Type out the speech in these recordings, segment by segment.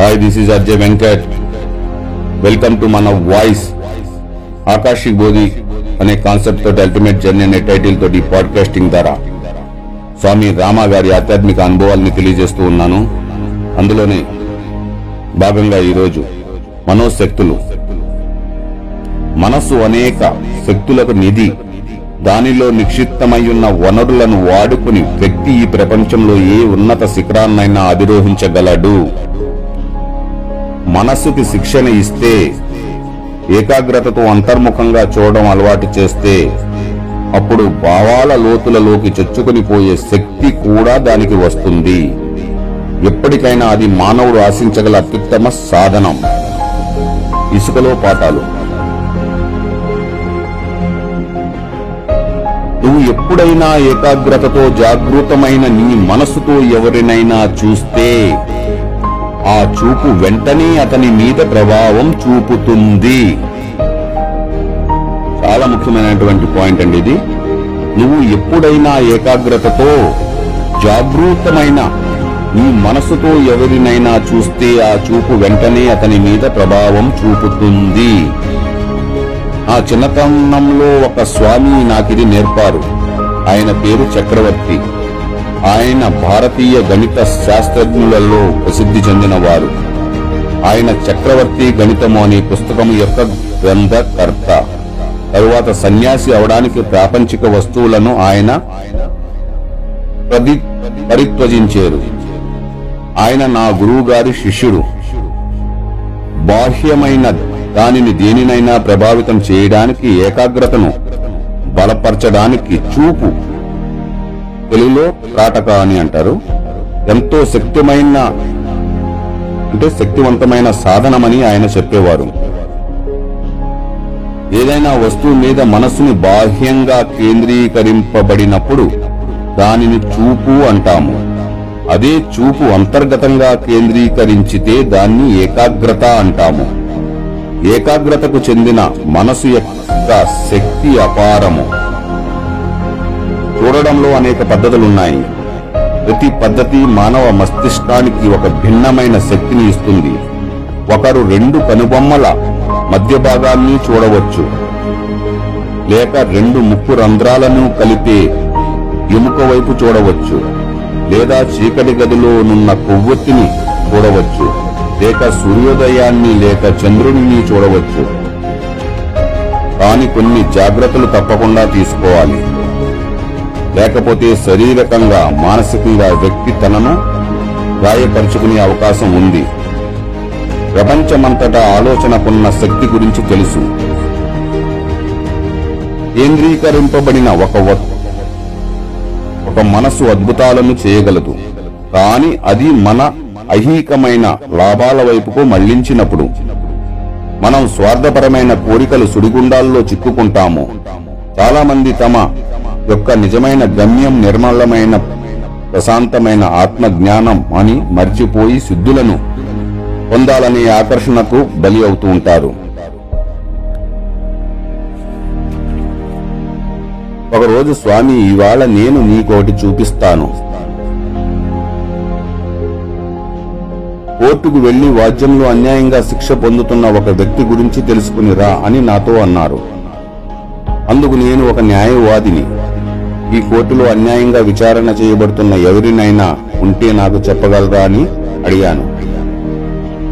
Hi this is Ajay Venkat welcome to మన voice Akashic బోధి అనే concept తోటి ultimate journey అనే టైటిల్ తోటి పాడ్కాస్టింగ్ ద్వారా స్వామి రామ గారి ఆధ్యాత్మిక అనుభవాల్ని తెలియజేస్తూ ఉన్నాను. అందులోనే భాగంగా ఈరోజు మనోశక్తులు. మనస్సు అనేక శక్తులకు నిధి. దానిలో నిక్షిప్తమై ఉన్న వనరులను వాడుకుని వ్యక్తి ఈ ప్రపంచంలో ఏ ఉన్నత శిఖరాన్నైనా అధిరోహించగలడు. మనస్సుకి శిక్షణ ఇస్తే ఏకాగ్రతతో అంతర్ముఖంగా చూడడం అలవాటు చేస్తే అప్పుడు భావాల లోతులలోకి చొచ్చుకుని పోయే శక్తి కూడా దానికి వస్తుంది. ఎప్పటికైనా అది మానవుడు ఆశించగల అత్యుత్తమ సాధనం. ఇసుకలో పాఠాలు. నువ్వు ఎప్పుడైనా ఏకాగ్రతతో జాగృతమైన నీ మనసుతో ఎవరినైనా చూస్తే ఆ చూపు వెంటనే అతని మీద ప్రభావం చూపుతుంది. చాలా ముఖ్యమైనటువంటి పాయింట్ అండి ఇది. నువ్వు ఎప్పుడైనా ఏకాగ్రతతో జాగృతమైన నీ మనసుతో ఎవరినైనా చూస్తే ఆ చూపు వెంటనే అతని మీద ప్రభావం చూపుతుంది. ఆ చిన్నతనంలో ఒక స్వామి నాకిది నేర్పారు. ఆయన పేరు చక్రవర్తి. ఆయన భారతీయ గణిత శాస్త్రజ్ఞులలో ప్రసిద్ధి చెందినవారు. ఆయన చక్రవర్తి గణితము అనే పుస్తకం యొక్క గ్రంథకర్త. తరువాత సన్యాసి అవడానికి ప్రాపంచిక వస్తువులను ఆయన పరిత్వజించారు. ఆయన నా గురువు గారి శిష్యుడు. బాహ్యమైన దానిని దేనినైనా ప్రభావితం చేయడానికి ఏకాగ్రతను బలపరచడానికి చూపు తెలుగులో కాటక అని అంటారు. ఎంతో శక్తిమైన అంటే శక్తివంతమైన సాధనమని ఆయన చెప్పేవారు. ఏదైనా వస్తువు మీద మనస్సుని బాహ్యంగా కేంద్రీకరింపబడినప్పుడు దానిని చూపు అంటాము. అదే చూపు అంతర్గతంగా కేంద్రీకరించితే దాన్ని ఏకాగ్రత అంటాము. ఏకాగ్రతకు చెందిన మనసు యొక్క శక్తి అపారము. చూడడంలో అనేక పద్ధతులున్నాయి. ప్రతి పద్ధతి మానవ మస్తిష్కానికి ఒక భిన్నమైన శక్తిని ఇస్తుంది. ఒకరు రెండు కనుబొమ్మల మధ్య భాగాన్ని చూడవచ్చు. లేక రెండు ముక్కు రంధ్రాలను కలిపే ఎముక వైపు చూడవచ్చు. లేదా చీకటి గదిలో నున్న కొవ్వొత్తిని చూడవచ్చు. లేక సూర్యోదయాన్ని లేక చంద్రుడిని చూడవచ్చు. కాని కొన్ని జాగ్రత్తలు తప్పకుండా తీసుకోవాలి. లేకపోతే శారీరకంగా మానసికంగా వ్యక్తి తనను గాయపరుచుకునే అవకాశం ఉంది. ప్రపంచమంతటా ఆలోచనకున్న శక్తి గురించి తెలుసు. కేంద్రీకరింపబడిన ఒక ఒక మనసు అద్భుతాలను చేయగలదు. కానీ అది మన ఐహికమైన లాభాల వైపుకు మళ్ళించినప్పుడు మనం స్వార్థపరమైన కోరికలు సుడిగుండాల్లో చిక్కుకుంటాము. చాలా మంది తమ యొక్క నిజమైన గమ్యం నిర్మలమైన ప్రశాంతమైన ఆత్మ జ్ఞానం అని మర్చిపోయి సిద్ధులను పొందాలనే ఆకర్షణకు బలి అవుతూ ఉంటారు. ఒకరోజు స్వామి ఇవాళ నేను నీకోటి చూపిస్తాను. కోర్టుకు వెళ్ళి వాద్యంలో అన్యాయంగా శిక్ష పొందుతున్న ఒక వ్యక్తి గురించి తెలుసుకునిరా అని నాతో అన్నారు. అందుకు నేను ఒక న్యాయవాదిని. ఈ కోర్టులో అన్యాయంగా విచారణ చేయబడుతున్న ఎవరినైనా ఉంటే నాకు చెప్పగలరా అని అడిగాను.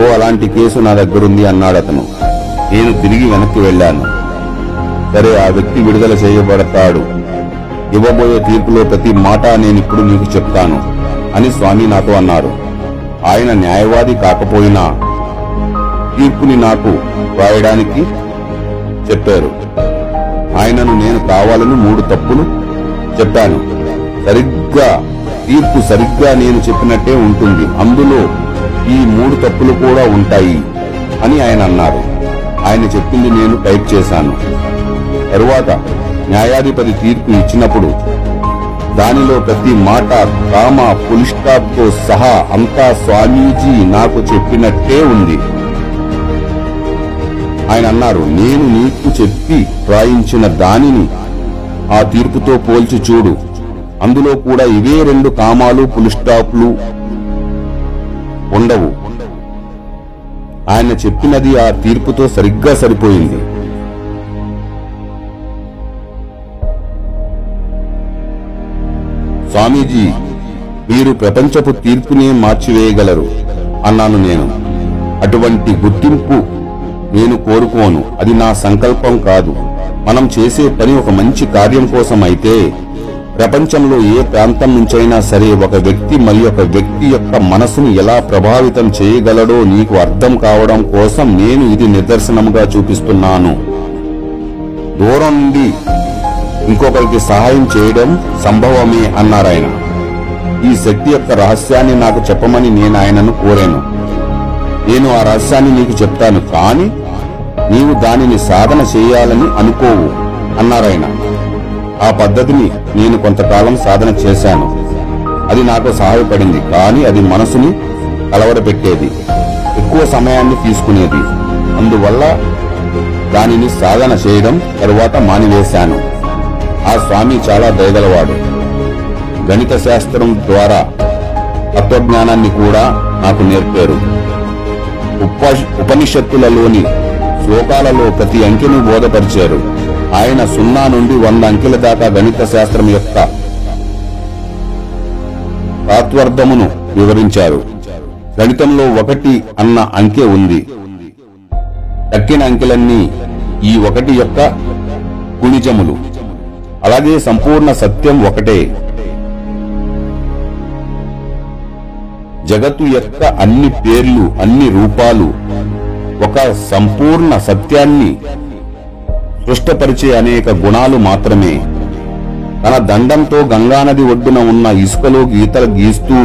ఓ అలాంటి కేసు నా దగ్గరుంది అన్నాడు అతను. నేను తిరిగి వెనక్కి వెళ్ళాను. సరే ఆ వ్యక్తి విడుదల చేయబడతాడు. ఇవ్వబోయే తీర్పులో ప్రతి మాట నేను ఇప్పుడు నీకు చెప్తాను అని స్వామి నాతో అన్నారు. ఆయన న్యాయవాది కాకపోయినా తీర్పుని నాకు రాయడానికి చెప్పారు. ఆయనను నేను కావాలని మూడు తప్పులు చెప్పాను. సరిగ్గా తీర్పు సరిగ్గా నేను చెప్పినట్టే ఉంటుంది. అందులో ఈ మూడు తప్పులు కూడా ఉంటాయి అని ఆయన అన్నారు. ఆయన చెప్పింది నేను టైప్ చేశాను. తరువాత న్యాయాధిపతి తీర్పు ఇచ్చినప్పుడు దానిలో ప్రతి మాట కామ పులిస్టాప్తో సహా అంతా స్వామీజీ నాకు చెప్పినట్టే ఉంది. ఆయన అన్నారు నేను నీకు చెప్పి రాయించిన దానిని ఆ తీర్పుతో పోల్చి చూడు. అందులో కూడా ఇవే రెండు కామాలు పులిస్టాప్లు ఉండవు. ఆయన చెప్పినది ఆ తీర్పుతో సరిగ్గా సరిపోయింది. స్వామీజీ మీరు ప్రపంచపు తీర్పునే మార్చివేయగలరు అన్నాను నేను. అటువంటి గుర్తింపు నేను కోరుకోను. అది నా సంకల్పం కాదు. మనం చేసే పని ఒక మంచి కార్యం కోసం అయితే ప్రపంచంలో ఏ ప్రాంతం నుంచైనా సరే ఒక వ్యక్తి మరి ఒక వ్యక్తి యొక్క మనసును ఎలా ప్రభావితం చేయగలడో నీకు అర్థం కావడం కోసం నేను ఇది నిదర్శనముగా చూపిస్తున్నాను. దూరం నుండి ఇంకొకరికి సహాయం చేయడం సంభవమే అన్నారాయన ఈ శక్తి యొక్క రహస్యాన్ని నాకు చెప్పమని నేను ఆయనను కోరాను. నేను ఆ రహస్యాన్ని నీకు చెప్తాను కానీ నీవు దానిని సాధన చేయాలని అనుకోవు అన్నారాయన. ఆ పద్ధతిని నేను కొంతకాలం సాధన చేశాను. అది నాకు సహాయపడింది కానీ అది మనసుని కలవడపెట్టేది ఎక్కువ సమయాన్ని తీసుకునేది. అందువల్ల దానిని సాధన చేయడం తరువాత మానివేశాను. ఆ స్వామి చాలా దయగలవాడు. గణిత శాస్త్రం ద్వారా తత్వజ్ఞానాన్ని కూడా నాకు నేర్పారు. ఉప- ఉపనిషత్తులలోని శ్లోకాలలో ప్రతి అంకెను బోధపరిచారు. ఆయన సున్నా నుండి వంద అంకెల దాకా గణిత శాస్త్రం యొక్క తాత్వర్థమును వివరించారు. గణితంలో ఒకటి అన్న అంకె ఉంది. తక్కిన అంకెలన్నీ ఈ ఒకటి యొక్క గుణిజములు. అలాగే సంపూర్ణ సత్యం ఒకటే. జగత్తు యొక్క అన్ని పేర్లు అన్ని రూపాలు ఒక సంపూర్ణ సత్యాన్ని సృష్టపరిచే అనేక గుణాలు మాత్రమే. తన దండంతో గంగానది ఒడ్డున ఉన్న ఇసుకలో గీతలు గీస్తూ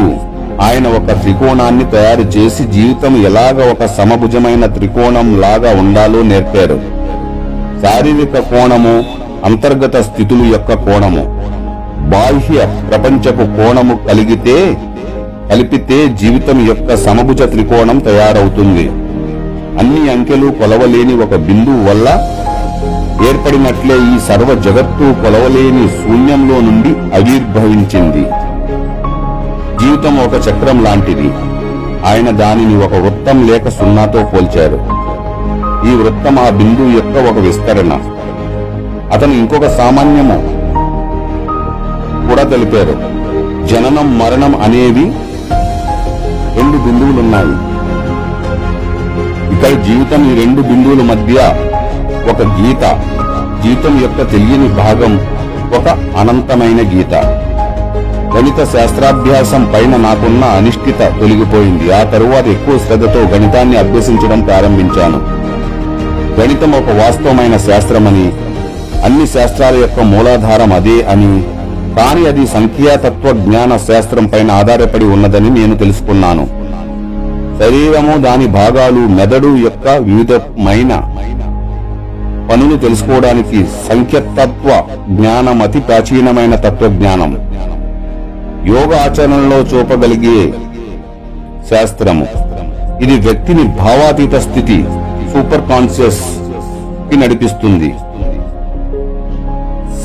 ఆయన ఒక త్రికోణాన్ని తయారు చేసి జీవితం ఎలాగ ఒక సమభుజమైన త్రికోణం లాగా ఉండాలో నేర్పారు. శారీరక కోణము అంతర్గత స్థితులు యొక్క కోణము బాహ్య ప్రపంచపు కోణము కలిగితే కలిపితే జీవితం యొక్క సమభుజ త్రికోణం తయారవుతుంది. అన్ని అంకెలు కొలవలేని ఒక బిందువు వల్ల ఏర్పడినట్లే ఈ సర్వ జగత్తు కొలవలేని శూన్యంలో నుండి ఆవిర్భవించింది. జీవితం ఒక చక్రం లాంటిది. ఆయన దానిని ఒక వృత్తం లేక సున్నాతో పోల్చారు. ఈ వృత్తం ఆ బిందువు యొక్క ఒక విస్తరణ. అతను ఇంకొక సామాన్యము కూడా తెలిపారు. జననం మరణం అనేవి రెండు బిందువులున్నాయి. ఇక్కడ జీవితం ఈ రెండు బిందువుల మధ్య ఒక గీత. జీవితం యొక్క తెలియని భాగం ఒక అనంతమైన గీత. గణిత శాస్త్రాభ్యాసం పైన నాకున్న అనిష్టిత తొలగిపోయింది. ఆ తరువాత ఎక్కువ శ్రద్ధతో గణితాన్ని అభ్యసించడం ప్రారంభించాను. గణితం ఒక వాస్తవమైన శాస్త్రమని అన్ని శాస్త్రాల యొక్క మూలాధారం అదే అని కానీ అది సంఖ్యాతత్వ జ్ఞాన శాస్త్రం పైన ఆధారపడి ఉన్నదని నేను తెలుసుకున్నాను. శరీరము దాని భాగాలు మెదడు యొక్క వివిధమైన పనులు తెలుసుకోవడానికి సంఖ్యతత్వ జ్ఞానం అతి ప్రాచీనమైన తత్వజ్ఞానం. యోగ ఆచరణలో చూపగలిగే శాస్త్రము. ఇది వ్యక్తిని భావాతీత స్థితి సూపర్ కాన్షియస్కి నడిపిస్తుంది.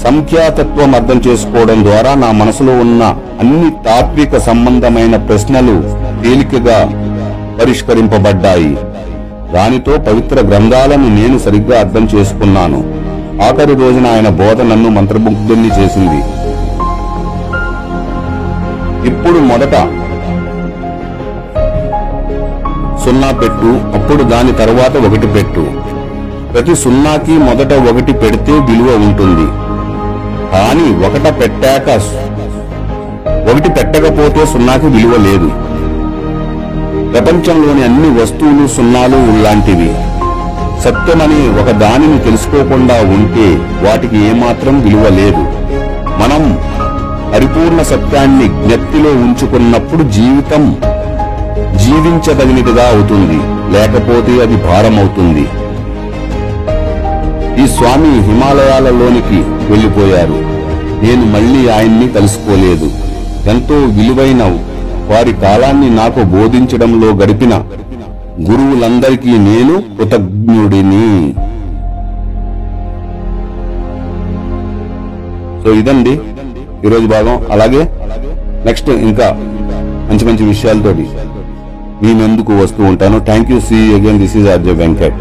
సంఖ్యాతత్వం అర్థం చేసుకోవడం ద్వారా నా మనసులో ఉన్న అన్ని తాత్విక సంబంధమైన ప్రశ్నలు తేలికగా పరిష్కరింపబడ్డాయి. దానితో పవిత్ర గ్రంథాలను నేను సరిగ్గా అర్థం చేసుకున్నాను. ఆఖరి రోజున ఆయన బోధ నన్ను మంత్రముగ్ధుల్ని చేసింది. ఇప్పుడు మొదట సున్నా పెట్టు అప్పుడు దాని తర్వాత ఒకటి పెట్టు. ప్రతి సున్నాకి మొదట ఒకటి పెడితే విలువ ఉంటుంది. కానీ ఒకట పెట్టాక ఒకటి పెట్టకపోతే సున్నాకి విలువ లేదు. ప్రపంచంలోని అన్ని వస్తువులు సున్నాలు లాంటివి సత్యమని ఒక దానిని తెలుసుకోకుండా ఉంటే వాటికి ఏమాత్రం విలువ లేదు. మనం పరిపూర్ణ సత్యాన్ని జ్ఞప్తిలో ఉంచుకున్నప్పుడు జీవితం జీవించదగినదిగా అవుతుంది. లేకపోతే అది భారం అవుతుంది ఈ స్వామి హిమాలయాలలోనికి వెళ్ళిపోయారు నేను మళ్ళీ ఆయన్ని కలుసుకోలేదు. ఎంతో విలువైన వారి కాలాన్ని నాకు బోధించడంలో గడిపిన గురువులందరికీ నేను కృతజ్ఞుడిని. సో ఇదండి ఈరోజు భాగం. అలాగే నెక్స్ట్ ఇంకా మంచి మంచి విషయాలతోటి నేనెందుకు వస్తూ ఉంటాను. Thank you see again this is RJ Venkat